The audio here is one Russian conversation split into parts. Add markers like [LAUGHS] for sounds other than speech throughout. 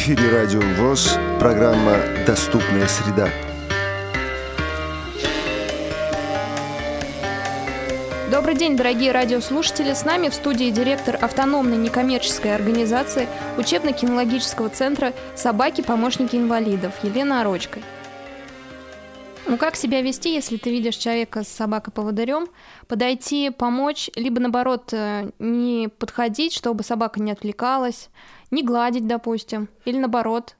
эфире Радио ВОЗ, программа «Доступная среда». Добрый день, дорогие радиослушатели! С нами в студии директор автономной некоммерческой организации учебно-кинологического центра «Собаки-помощники инвалидов» Елена Орочкой. Ну как себя вести, если ты видишь человека с собакой-поводырем? Подойти, помочь, либо наоборот э, не подходить, чтобы собака не отвлекалась, не гладить, допустим, или наоборот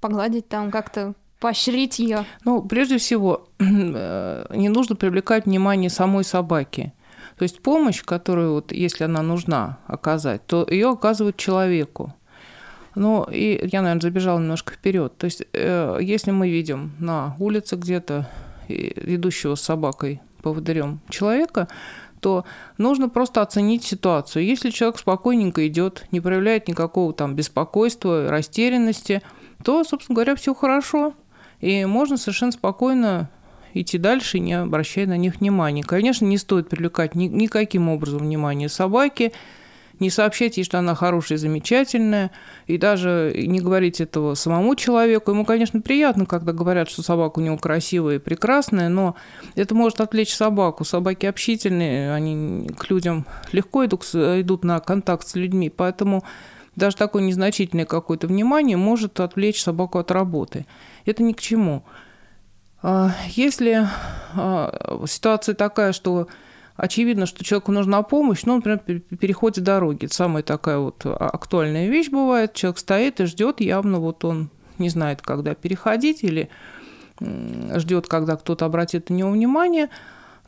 погладить там как-то поощрить ее? Ну, прежде всего, [CLEARS THROAT] э, не нужно привлекать внимание самой собаки. То есть помощь, которую, вот, если она нужна оказать, то ее оказывают человеку. Ну, и я, наверное, забежала немножко вперед. То есть, э, если мы видим на улице где-то идущего с собакой поводырем человека, то нужно просто оценить ситуацию. Если человек спокойненько идет, не проявляет никакого там беспокойства, растерянности, то, собственно говоря, все хорошо. И можно совершенно спокойно идти дальше, не обращая на них внимания. Конечно, не стоит привлекать ни, никаким образом внимание собаки, не сообщать ей, что она хорошая, замечательная, и даже не говорить этого самому человеку. Ему, конечно, приятно, когда говорят, что собака у него красивая и прекрасная, но это может отвлечь собаку. Собаки общительные, они к людям легко идут, идут на контакт с людьми, поэтому даже такое незначительное какое-то внимание может отвлечь собаку от работы. Это ни к чему. А, если а, ситуация такая, что очевидно, что человеку нужна помощь, ну, например, переходе дороги. Это самая такая вот актуальная вещь бывает. Человек стоит и ждет, явно вот он не знает, когда переходить или ждет, когда кто-то обратит на него внимание.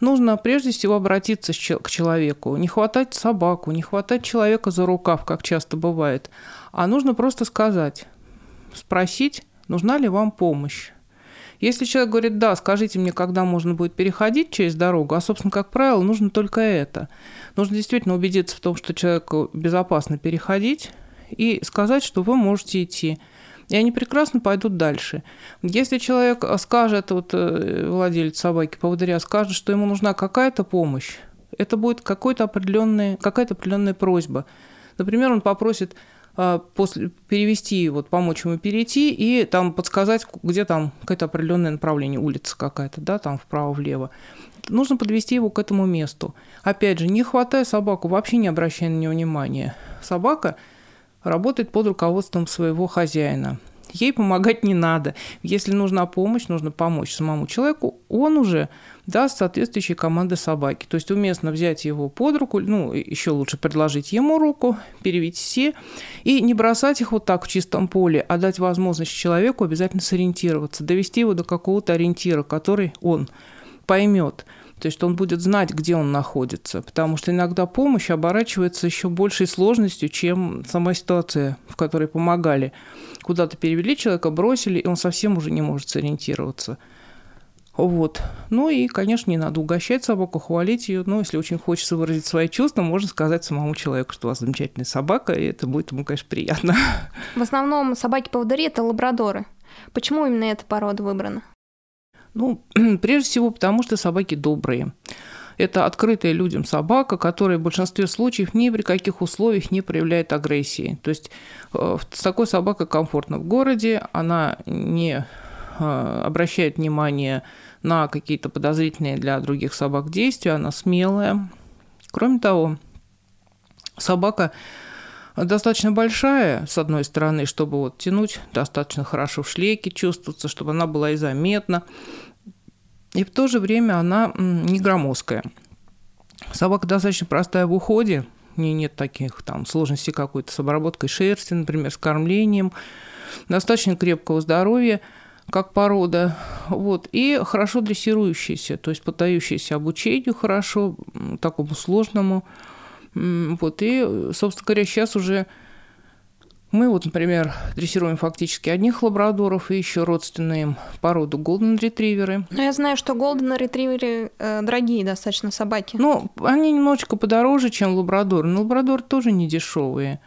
Нужно прежде всего обратиться к человеку, не хватать собаку, не хватать человека за рукав, как часто бывает, а нужно просто сказать, спросить, нужна ли вам помощь. Если человек говорит, да, скажите мне, когда можно будет переходить через дорогу, а, собственно, как правило, нужно только это. Нужно действительно убедиться в том, что человеку безопасно переходить, и сказать, что вы можете идти. И они прекрасно пойдут дальше. Если человек скажет, вот э, владелец собаки, поводыря, скажет, что ему нужна какая-то помощь, это будет какой-то определенный, какая-то определенная просьба. Например, он попросит после, перевести, вот помочь ему перейти и там подсказать, где там какое-то определенное направление, улица какая-то, да, там вправо-влево. Нужно подвести его к этому месту. Опять же, не хватая собаку, вообще не обращая на нее внимания. Собака работает под руководством своего хозяина. Ей помогать не надо. Если нужна помощь, нужно помочь самому человеку, он уже даст соответствующие команды собаки. То есть уместно взять его под руку, ну, еще лучше предложить ему руку, перевести и не бросать их вот так в чистом поле, а дать возможность человеку обязательно сориентироваться, довести его до какого-то ориентира, который он поймет. То есть он будет знать, где он находится, потому что иногда помощь оборачивается еще большей сложностью, чем сама ситуация, в которой помогали. Куда-то перевели человека, бросили, и он совсем уже не может сориентироваться. Вот. Ну и, конечно, не надо угощать собаку, хвалить ее. Но если очень хочется выразить свои чувства, можно сказать самому человеку, что у вас замечательная собака, и это будет ему, конечно, приятно. В основном собаки-поводыри – это лабрадоры. Почему именно эта порода выбрана? Ну, [CLEARS THROAT] прежде всего, потому что собаки добрые. Это открытая людям собака, которая в большинстве случаев ни при каких условиях не проявляет агрессии. То есть э, с такой собакой комфортно в городе, она не э, обращает внимание на какие-то подозрительные для других собак действия, она смелая. Кроме того, собака достаточно большая, с одной стороны, чтобы вот тянуть достаточно хорошо в шлейке, чувствоваться, чтобы она была и заметна. И в то же время она не громоздкая. Собака достаточно простая в уходе, у нее нет таких там сложностей какой-то с обработкой шерсти, например, с кормлением, достаточно крепкого здоровья, как порода, вот, и хорошо дрессирующаяся, то есть поддающаяся обучению хорошо, такому сложному, вот, и, собственно говоря, сейчас уже мы вот, например, дрессируем фактически одних лабрадоров и еще родственные им породу голден ретриверы. Но я знаю, что голден ретриверы э, дорогие достаточно собаки. Ну, они немножечко подороже, чем лабрадор, но лабрадор тоже не дешевые.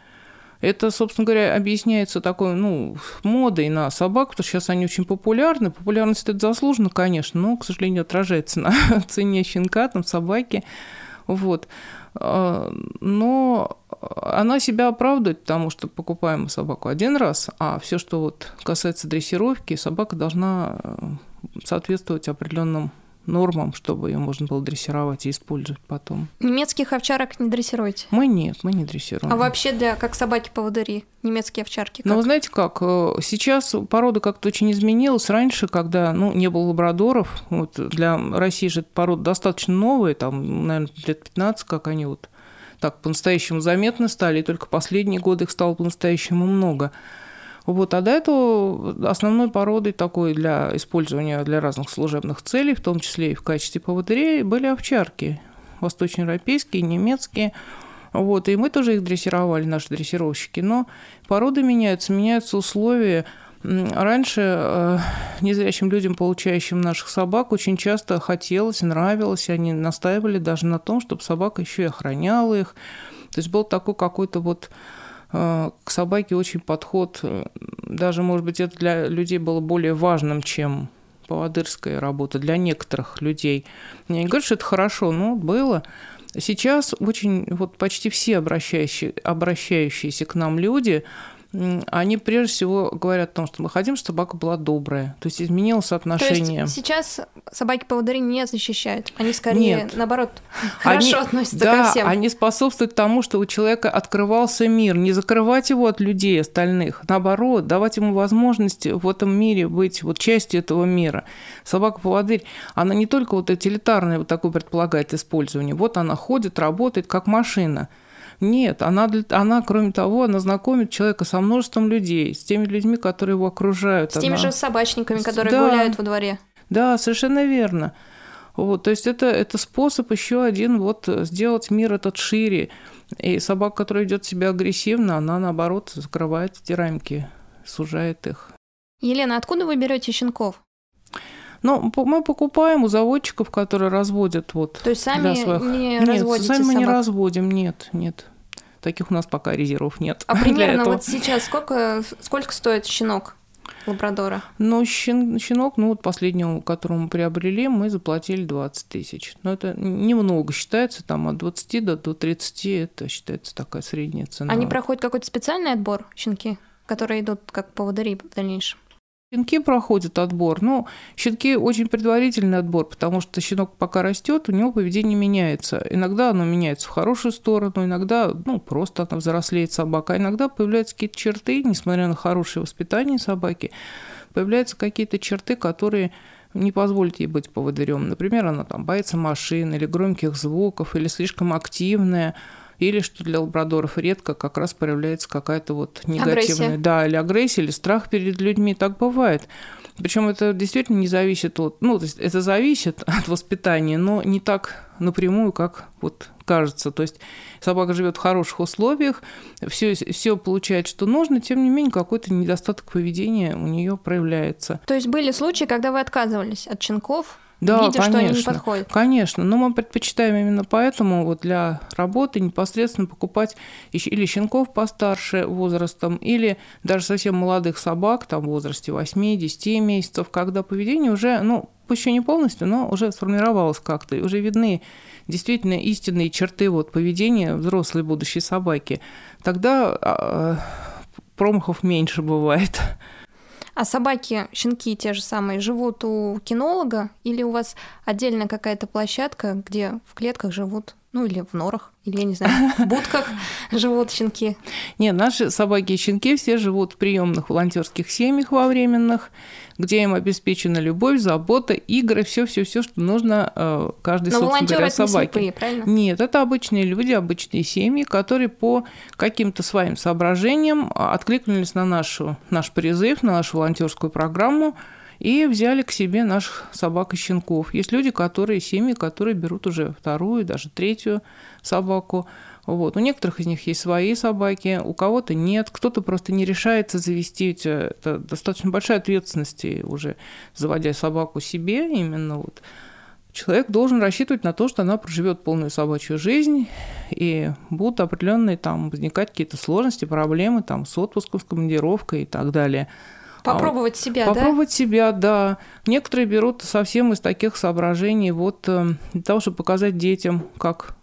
Это, собственно говоря, объясняется такой, ну, модой на собак, потому что сейчас они очень популярны. Популярность это заслуженно, конечно, но, к сожалению, отражается на [LAUGHS] цене щенка, там, собаки. Вот. А, но она себя оправдывает, потому что покупаем собаку один раз, а все, что вот касается дрессировки, собака должна э, соответствовать определенным нормам, чтобы ее можно было дрессировать и использовать потом. Немецких овчарок не дрессируете? Мы нет, мы не дрессируем. А вообще для как собаки-поводыри, немецкие овчарки? Ну, вы знаете как, э, сейчас порода как-то очень изменилась. Раньше, когда ну, не было лабрадоров, вот для России же эта порода достаточно новая, там, наверное, лет 15, как они вот так по-настоящему заметны стали, и только последние годы их стало по-настоящему много. Вот, а до этого основной породой такой для использования для разных служебных целей, в том числе и в качестве поводырей, были овчарки. Восточноевропейские, немецкие. Вот, и мы тоже их дрессировали, наши дрессировщики. Но породы меняются, меняются условия. Раньше э, незрячим людям, получающим наших собак, очень часто хотелось, нравилось, они настаивали даже на том, чтобы собака еще и охраняла их. То есть был такой какой-то вот к собаке очень подход, э, даже, может быть, это для людей было более важным, чем поводырская работа для некоторых людей. Я не говорю, что это хорошо, но было. Сейчас очень, вот почти все обращающие, обращающиеся к нам люди – они прежде всего говорят о том, что мы хотим, чтобы собака была добрая. То есть изменилось отношение. То есть сейчас собаки-поводыри не защищают. Они скорее, Нет. наоборот, хорошо они, относятся да, ко всем. они способствуют тому, что у человека открывался мир. Не закрывать его от людей остальных. Наоборот, давать ему возможность в этом мире быть вот частью этого мира. Собака-поводырь, она не только вот утилитарное вот такое предполагает использование. Вот она ходит, работает как машина. Нет, она, она, кроме того, она знакомит человека со множеством людей, с теми людьми, которые его окружают. С теми она... же собачниками, которые да, гуляют во дворе. Да, совершенно верно. Вот, то есть это, это способ еще один вот сделать мир этот шире. И собака, которая ведет себя агрессивно, она наоборот закрывает эти рамки, сужает их. Елена, откуда вы берете щенков? Ну, мы покупаем у заводчиков, которые разводят вот. То есть сами своих... не нет, разводите сами собак? мы не разводим, нет, нет. Таких у нас пока резервов нет. А [LAUGHS] примерно вот сейчас сколько, сколько стоит щенок? лабрадора? Ну, щен, щенок, ну вот последнего, которого мы приобрели, мы заплатили 20 тысяч. Но это немного считается, там от 20 до, до 30, это считается такая средняя цена. Они проходят какой-то специальный отбор, щенки, которые идут как поводыри в дальнейшем? Щенки проходят отбор. Ну, щенки очень предварительный отбор, потому что щенок пока растет, у него поведение меняется. Иногда оно меняется в хорошую сторону, иногда ну, просто она взрослеет собака, иногда появляются какие-то черты, несмотря на хорошее воспитание собаки, появляются какие-то черты, которые не позволят ей быть поводырем. Например, она там боится машин или громких звуков, или слишком активная, или что для лабрадоров редко как раз проявляется какая-то вот негативная, агрессия. да, или агрессия, или страх перед людьми, так бывает. Причем это действительно не зависит от, ну, то есть это зависит от воспитания, но не так напрямую, как вот кажется. То есть собака живет в хороших условиях, все, все получает, что нужно, тем не менее какой-то недостаток поведения у нее проявляется. То есть были случаи, когда вы отказывались от щенков да, видя, конечно, что они не подходят. Конечно, но мы предпочитаем именно поэтому вот для работы непосредственно покупать или щенков постарше возрастом, или даже совсем молодых собак, там в возрасте 8-10 месяцев, когда поведение уже, ну, пусть еще не полностью, но уже сформировалось как-то, и уже видны действительно истинные черты вот поведения взрослой будущей собаки. Тогда а, промахов меньше бывает. А собаки, щенки те же самые, живут у кинолога или у вас отдельно какая-то площадка, где в клетках живут, ну или в норах, или, я не знаю, в будках [LAUGHS] живут щенки? Нет, наши собаки и щенки все живут в приемных волонтерских семьях во временных, где им обеспечена любовь, забота, игры, все, все, все, что нужно э, каждой, Но собственно говоря, собаке. Не слепые, правильно? Нет, это обычные люди, обычные семьи, которые по каким-то своим соображениям откликнулись на нашу, наш призыв, на нашу волонтерскую программу и взяли к себе наших собак и щенков. Есть люди, которые, семьи, которые берут уже вторую, даже третью собаку. Вот. У некоторых из них есть свои собаки, у кого-то нет, кто-то просто не решается завести. Это достаточно большая ответственность уже, заводя собаку себе именно вот. Человек должен рассчитывать на то, что она проживет полную собачью жизнь, и будут определенные там возникать какие-то сложности, проблемы там с отпуском, с командировкой и так далее. Попробовать себя, попробовать да? себя, да. Некоторые берут совсем из таких соображений вот э, для того, чтобы показать детям, как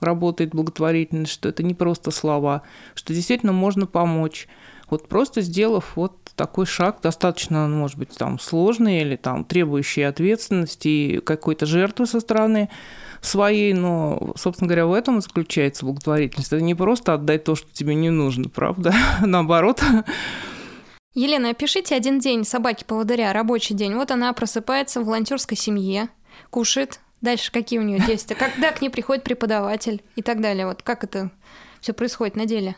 работает благотворительность, что это не просто слова, что действительно можно помочь. Вот просто сделав вот такой шаг, достаточно, ну, может быть, там сложный или там требующий ответственности и какой-то жертвы со стороны своей, но, собственно говоря, в этом и заключается благотворительность. Это не просто отдать то, что тебе не нужно, правда? [LAUGHS] Наоборот. Елена, опишите один день собаки-поводыря, рабочий день. Вот она просыпается в волонтерской семье, кушает. Дальше какие у нее действия? Когда к ней приходит преподаватель и так далее? Вот как это все происходит на деле?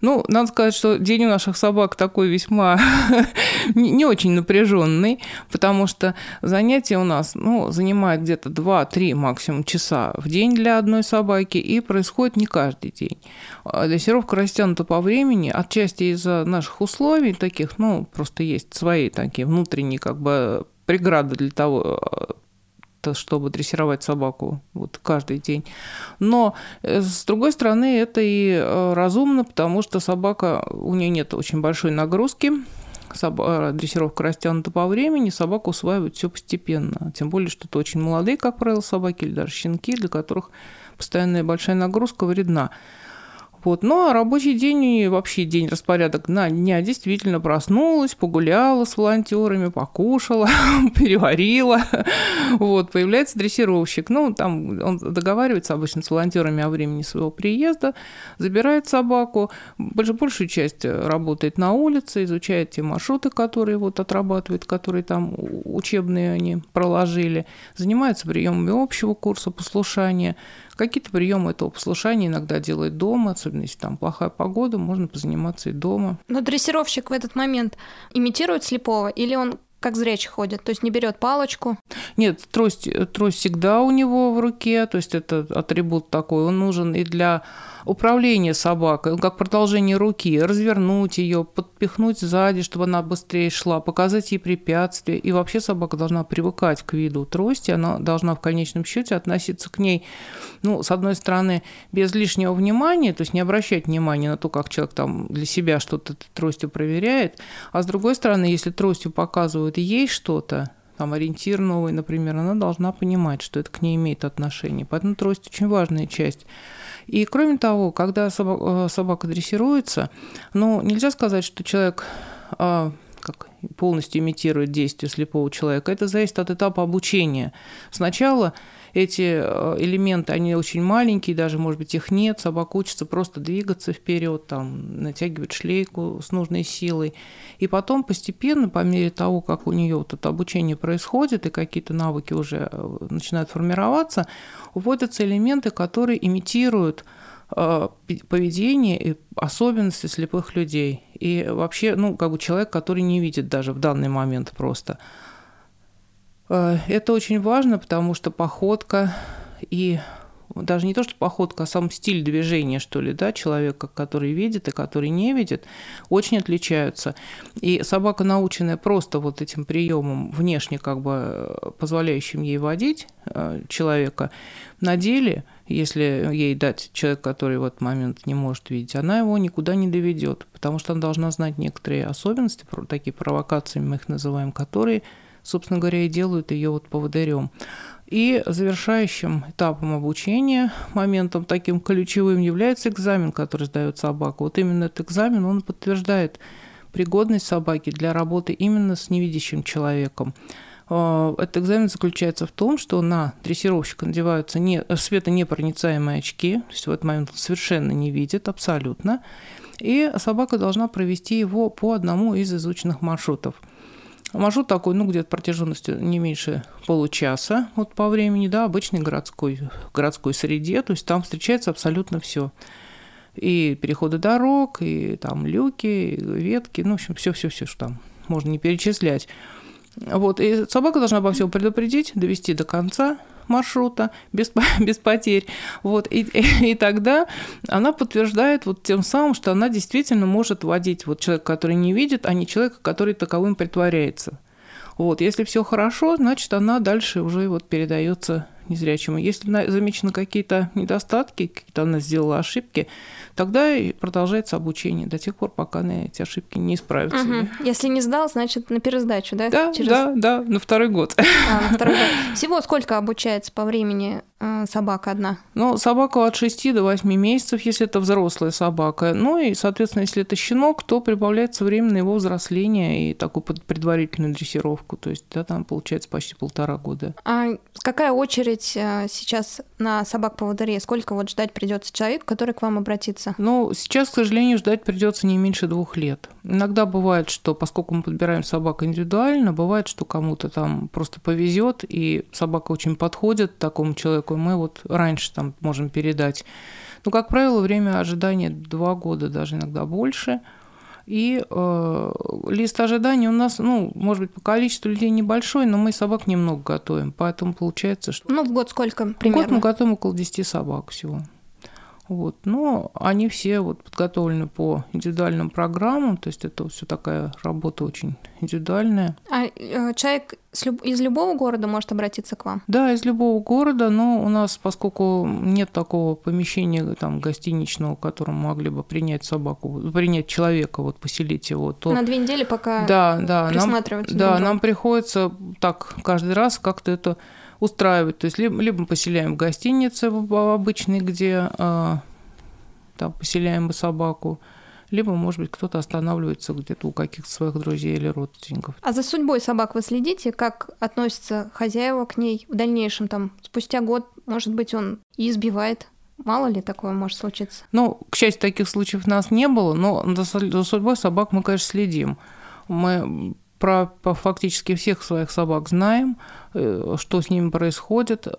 Ну, надо сказать, что день у наших собак такой весьма [LAUGHS] не очень напряженный, потому что занятия у нас ну, занимают где-то 2-3 максимум часа в день для одной собаки, и происходит не каждый день. А дрессировка растянута по времени, отчасти из-за наших условий таких, ну, просто есть свои такие внутренние как бы преграды для того, чтобы дрессировать собаку вот каждый день. Но, э, с другой стороны, это и э, разумно, потому что собака, у нее нет очень большой нагрузки, собака, дрессировка растянута по времени, собака усваивает все постепенно. Тем более, что это очень молодые, как правило, собаки или даже щенки, для которых постоянная большая нагрузка вредна. Вот. Ну, а рабочий день и вообще день распорядок на дня действительно проснулась, погуляла с волонтерами, покушала, [LAUGHS] переварила. Вот. Появляется дрессировщик. Ну, там он договаривается обычно с волонтерами о времени своего приезда, забирает собаку. Больш, большую часть работает на улице, изучает те маршруты, которые вот отрабатывает, которые там учебные они проложили. Занимается приемами общего курса послушания. Какие-то приемы этого послушания иногда делает дома, особенно если там плохая погода, можно позаниматься и дома. Но дрессировщик в этот момент имитирует слепого или он как зрячий ходит, то есть не берет палочку? Нет, трость, трость всегда у него в руке, то есть это атрибут такой, он нужен и для управление собакой, как продолжение руки, развернуть ее, подпихнуть сзади, чтобы она быстрее шла, показать ей препятствия. И вообще собака должна привыкать к виду трости, она должна в конечном счете относиться к ней, ну, с одной стороны, без лишнего внимания, то есть не обращать внимания на то, как человек там для себя что-то тростью проверяет, а с другой стороны, если тростью показывают ей что-то, там ориентир новый, например, она должна понимать, что это к ней имеет отношение. Поэтому трость очень важная часть. И кроме того, когда собака, э, собака дрессируется, ну, нельзя сказать, что человек а, как полностью имитирует действие слепого человека. Это зависит от этапа обучения. Сначала эти э, элементы, они очень маленькие, даже, может быть, их нет, собака учится просто двигаться вперед, там, натягивать шлейку с нужной силой. И потом постепенно, по мере того, как у нее вот это обучение происходит, и какие-то навыки уже э, начинают формироваться, вводятся элементы, которые имитируют э, поведение и особенности слепых людей. И вообще, ну, как бы человек, который не видит даже в данный момент просто. Э, это очень важно, потому что походка и даже не то, что походка, а сам стиль движения, что ли, да, человека, который видит и который не видит, очень отличаются. И собака, наученная просто вот этим приемом внешне как бы э, позволяющим ей водить э, человека, на деле, если ей дать человек, который в этот момент не может видеть, она его никуда не доведет, потому что она должна знать некоторые особенности, такие провокации мы их называем, которые собственно говоря, и делают ее вот поводырем. И завершающим этапом обучения, моментом таким ключевым является экзамен, который сдает собака. Вот именно этот экзамен, он подтверждает пригодность собаки для работы именно с невидящим человеком. А, этот экзамен заключается в том, что на дрессировщика надеваются не, светонепроницаемые очки, то есть в этот момент он совершенно не видит, абсолютно, и собака должна провести его по одному из изученных маршрутов – Маршрут такой, ну, где-то протяженностью не меньше получаса вот по времени, да, обычной городской, городской среде, то есть там встречается абсолютно все. И переходы дорог, и там люки, и ветки, ну, в общем, все-все-все, что там можно не перечислять. Вот, и собака должна обо всем предупредить, довести до конца, маршрута без, [LAUGHS] без потерь. Вот, и, [LAUGHS] и, тогда она подтверждает вот тем самым, что она действительно может водить вот человека, который не видит, а не человека, который таковым притворяется. Вот, если все хорошо, значит, она дальше уже вот передается незрячему. Если замечены какие-то недостатки, какие-то она сделала ошибки, тогда и продолжается обучение до тех пор, пока на эти ошибки не исправятся. Угу. Если не сдал, значит на пересдачу, да? Да, Через... да, да, на второй год. А, на второй год. Всего сколько обучается по времени э, собака одна? Ну, собака от 6 до 8 месяцев, если это взрослая собака. Ну и, соответственно, если это щенок, то прибавляется время на его взросление и такую предварительную дрессировку. То есть, да, там получается почти полтора года. А какая очередь э, сейчас на собак-поводырей? Сколько вот ждать придется человек, который к вам обратится? Ну, сейчас, к сожалению, ждать придется не меньше двух лет. Иногда бывает, что поскольку мы подбираем собак индивидуально, бывает, что кому-то там просто повезет, и собака очень подходит такому человеку, и мы вот раньше там можем передать. Ну, как правило, время ожидания два года, даже иногда больше. И э, лист ожидания у нас, ну, может быть, по количеству людей небольшой, но мы собак немного готовим. Поэтому получается, что... Ну, в год сколько примерно? В год мы готовим около 10 собак всего. Вот. Но они все вот подготовлены по индивидуальным программам, то есть это все такая работа очень индивидуальная. А э, человек из любого города может обратиться к вам? Да, из любого города, но у нас, поскольку нет такого помещения там гостиничного, в котором могли бы принять собаку, принять человека, вот поселить его, то на две недели пока да, да, присматривать. Нам, да, нам приходится так каждый раз как-то это устраивать. То есть либо, либо поселяем в гостинице обычной, где э, там поселяем мы собаку, либо, может быть, кто-то останавливается где-то у каких-то своих друзей или родственников. А за судьбой собак вы следите? Как относятся хозяева к ней в дальнейшем? Там, спустя год, может быть, он и избивает Мало ли такое может случиться? Ну, к счастью, таких случаев у нас не было, но за судьбой собак мы, конечно, следим. Мы про, по фактически всех своих собак знаем, э, что с ними происходит. Э,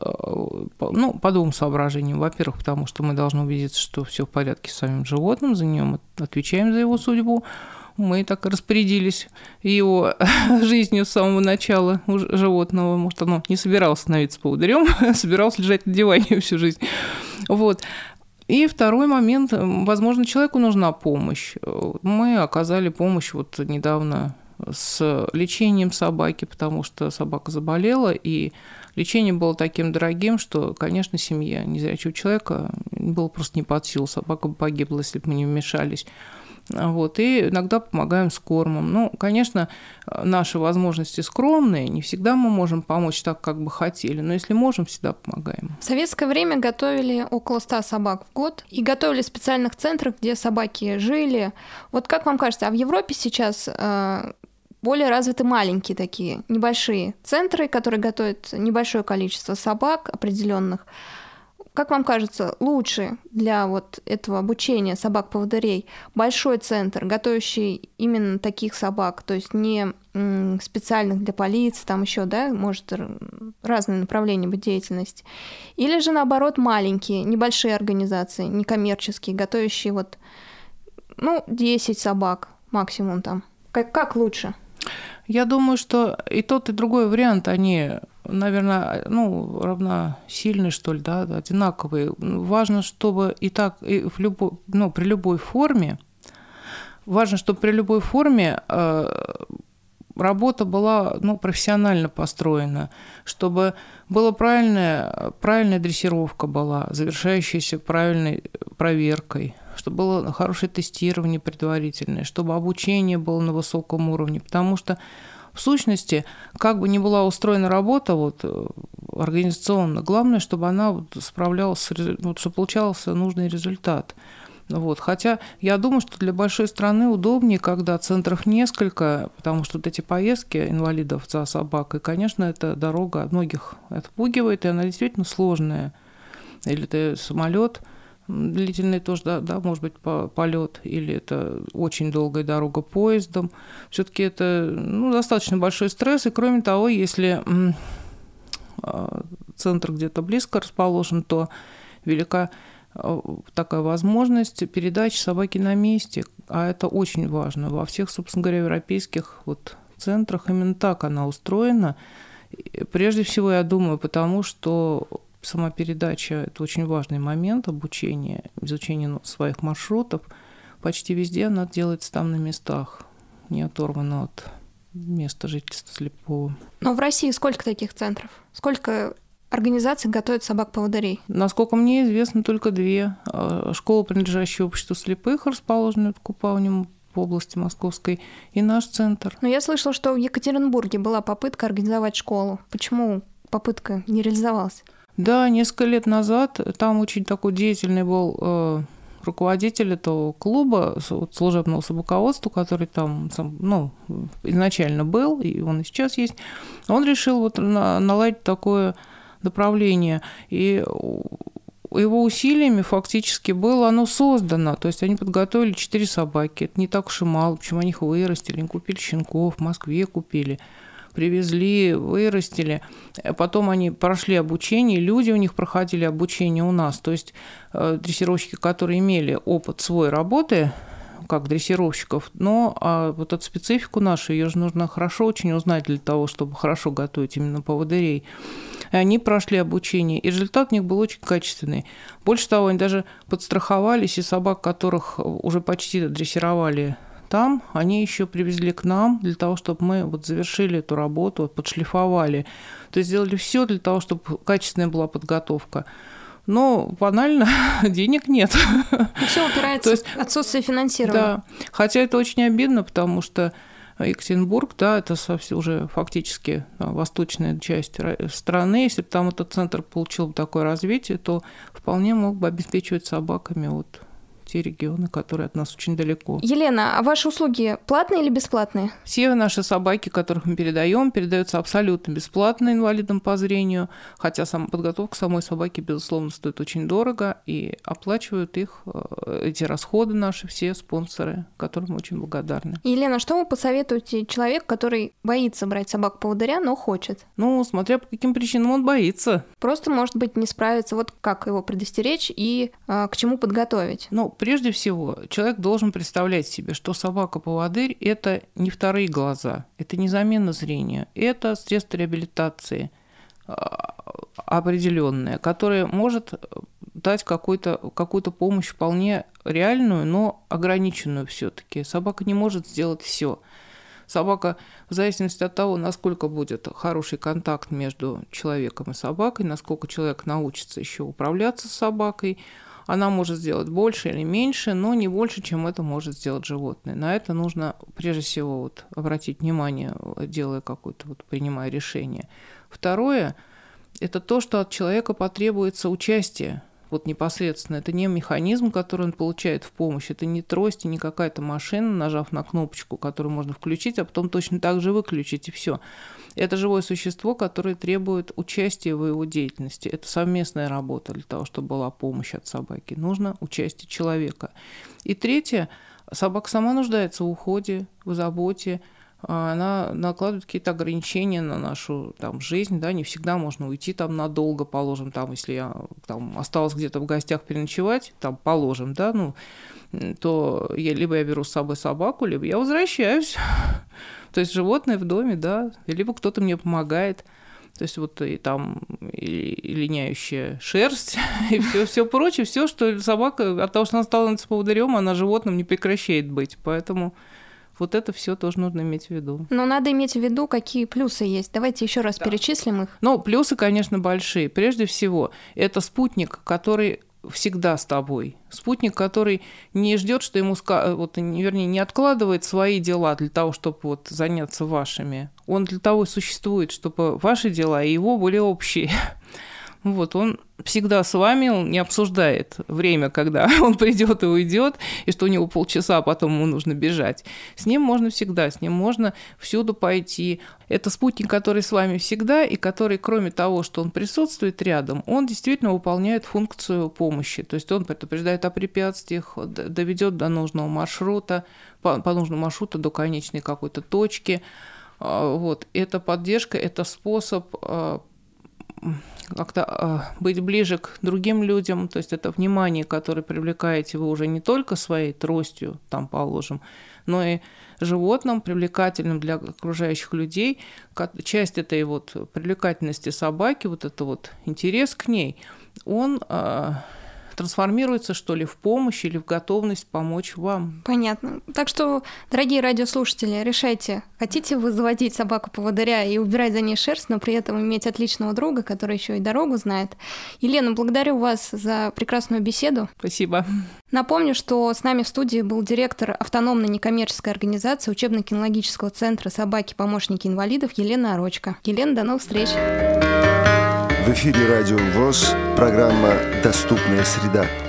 ну, по двум соображениям. Во-первых, потому что мы должны убедиться, что все в порядке с самим животным, за ним отвечаем за его судьбу. Мы так распорядились его [LAUGHS] жизнью с самого начала у животного. Может, оно не собиралось становиться поводырем, [LAUGHS] собиралось лежать на диване [LAUGHS] всю жизнь. Вот. И второй момент, возможно, человеку нужна помощь. Мы оказали помощь вот недавно с лечением собаки, потому что собака заболела, и лечение было таким дорогим, что, конечно, семья незрячего человека было просто не под силу. Собака бы погибла, если бы мы не вмешались. Вот, и иногда помогаем с кормом. Ну, конечно, наши возможности скромные, не всегда мы можем помочь так, как бы хотели, но если можем, всегда помогаем. В советское время готовили около 100 собак в год и готовили в специальных центрах, где собаки жили. Вот как вам кажется, а в Европе сейчас э, более развиты маленькие такие, небольшие центры, которые готовят небольшое количество собак определенных. Как вам кажется, лучше для вот этого обучения собак-поводырей большой центр, готовящий именно таких собак, то есть не специальных для полиции, там еще, да, может разные направления быть деятельности, или же наоборот маленькие, небольшие организации, некоммерческие, готовящие вот, ну, 10 собак максимум там. Как, как лучше? Я думаю, что и тот, и другой вариант, они, наверное, ну, равносильны, что ли, да, одинаковые. Важно, чтобы и так, и в любой, ну, при любой форме, важно, чтобы при любой форме э, работа была ну, профессионально построена, чтобы была правильная, правильная дрессировка была, завершающаяся правильной проверкой, чтобы было хорошее тестирование предварительное, чтобы обучение было на высоком уровне, потому что в сущности, как бы ни была устроена работа вот, э, организационно, главное, чтобы она вот справлялась, вот, чтобы получался нужный результат. Вот. Хотя я думаю, что для большой страны удобнее, когда центров несколько, потому что вот эти поездки инвалидов за собакой, конечно, эта дорога многих отпугивает, и она действительно сложная. Или ты самолет – длительный тоже, да, да может быть, по, полет, или это очень долгая дорога поездом. Все-таки это ну, достаточно большой стресс, и кроме того, если а, центр где-то близко расположен, то велика а, такая возможность передачи собаки на месте, а это очень важно. Во всех, собственно говоря, европейских вот центрах именно так она устроена. Прежде всего, я думаю, потому что сама передача – это очень важный момент обучения, изучения своих маршрутов. Почти везде она делается там на местах, не оторвана от места жительства слепого. Но в России сколько таких центров? Сколько организаций готовят собак-поводырей? Насколько мне известно, только две. А, школа, принадлежащая обществу слепых, расположенная в Купавнем в области Московской, и наш центр. Но я слышала, что в Екатеринбурге была попытка организовать школу. Почему попытка не реализовалась? Да, несколько лет назад там очень такой деятельный был э, руководитель этого клуба служебного собаководства, который там, ну, изначально был, и он и сейчас есть, он решил вот наладить такое направление. И его усилиями фактически было оно создано. То есть они подготовили четыре собаки. Это не так уж и мало. Почему они их вырастили? Они купили щенков, в Москве купили привезли, вырастили. Потом они прошли обучение, люди у них проходили обучение у нас. То есть э, дрессировщики, которые имели опыт свой работы, как дрессировщиков, но а вот эту специфику нашу, ее же нужно хорошо очень узнать для того, чтобы хорошо готовить именно поводырей. И они прошли обучение, и результат у них был очень качественный. Больше того, они даже подстраховались, и собак, которых уже почти дрессировали там, они еще привезли к нам для того, чтобы мы вот завершили эту работу, вот подшлифовали. То есть сделали все для того, чтобы качественная была подготовка. Но банально [LAUGHS] денег нет. Все упирается То есть, отсутствие финансирования. Да. Хотя это очень обидно, потому что Екатеринбург, да, это совсем уже фактически восточная часть страны. Если бы там этот центр получил бы такое развитие, то вполне мог бы обеспечивать собаками вот те регионы, которые от нас очень далеко. Елена, а ваши услуги платные или бесплатные? Все наши собаки, которых мы передаем, передаются абсолютно бесплатно инвалидам по зрению, хотя сама подготовка самой собаки, безусловно, стоит очень дорого, и оплачивают их э, эти расходы наши все спонсоры, которым мы очень благодарны. Елена, что вы посоветуете человеку, который боится брать собак поводыря, но хочет? Ну, смотря по каким причинам он боится. Просто, может быть, не справится. Вот как его предостеречь и э, к чему подготовить? Ну, прежде всего, человек должен представлять себе, что собака-поводырь – это не вторые глаза, это не замена зрения, это средство реабилитации а, определенное, которое может дать какую-то какую помощь вполне реальную, но ограниченную все-таки. Собака не может сделать все. Собака, в зависимости от того, насколько будет хороший контакт между человеком и собакой, насколько человек научится еще управляться с собакой, она может сделать больше или меньше, но не больше, чем это может сделать животное. На это нужно прежде всего вот обратить внимание, делая какое-то, вот, принимая решение. Второе – это то, что от человека потребуется участие вот непосредственно. Это не механизм, который он получает в помощь, это не трость и не какая-то машина, нажав на кнопочку, которую можно включить, а потом точно так же выключить, и все. Это живое существо, которое требует участия в его деятельности. Это совместная работа для того, чтобы была помощь от собаки. Нужно участие человека. И третье, собака сама нуждается в уходе, в заботе, она накладывает какие-то ограничения на нашу там, жизнь, да, не всегда можно уйти там надолго, положим, там, если я там осталась где-то в гостях переночевать, там, положим, да, ну, то я, либо я беру с собой собаку, либо я возвращаюсь. [LAUGHS] То есть животное в доме, да, либо кто-то мне помогает. То есть вот и там и, и линяющая шерсть, [LAUGHS] и все, все прочее, все, что собака, от того, что она стала поводырем, она животным не прекращает быть. Поэтому вот это все тоже нужно иметь в виду. Но надо иметь в виду, какие плюсы есть. Давайте еще раз да. перечислим их. Ну, плюсы, конечно, большие. Прежде всего, это спутник, который всегда с тобой. Спутник, который не ждет, что ему, вот, вернее, не откладывает свои дела для того, чтобы вот заняться вашими. Он для того и существует, чтобы ваши дела и его были общие. [LAUGHS] Вот, он всегда с вами, он не обсуждает время, когда [LAUGHS] он придет и уйдет, и что у него полчаса, а потом ему нужно бежать. С ним можно всегда, с ним можно всюду пойти. Это спутник, который с вами всегда, и который, кроме того, что он присутствует рядом, он действительно выполняет функцию помощи. То есть он предупреждает о препятствиях, доведет до нужного маршрута, по, по нужному маршруту до конечной какой-то точки. А, вот. Это поддержка, это способ а, как-то э, быть ближе к другим людям, то есть это внимание, которое привлекаете вы уже не только своей тростью, там положим, но и животным, привлекательным для окружающих людей. Часть этой вот привлекательности собаки, вот это вот интерес к ней, он э, трансформируется, что ли, в помощь или в готовность помочь вам. Понятно. Так что, дорогие радиослушатели, решайте, хотите вы заводить собаку-поводыря и убирать за ней шерсть, но при этом иметь отличного друга, который еще и дорогу знает. Елена, благодарю вас за прекрасную беседу. Спасибо. Напомню, что с нами в студии был директор автономной некоммерческой организации учебно-кинологического центра «Собаки-помощники инвалидов» Елена Орочка. Елена, до новых встреч! В эфире Радио ВОЗ, программа «Доступная среда».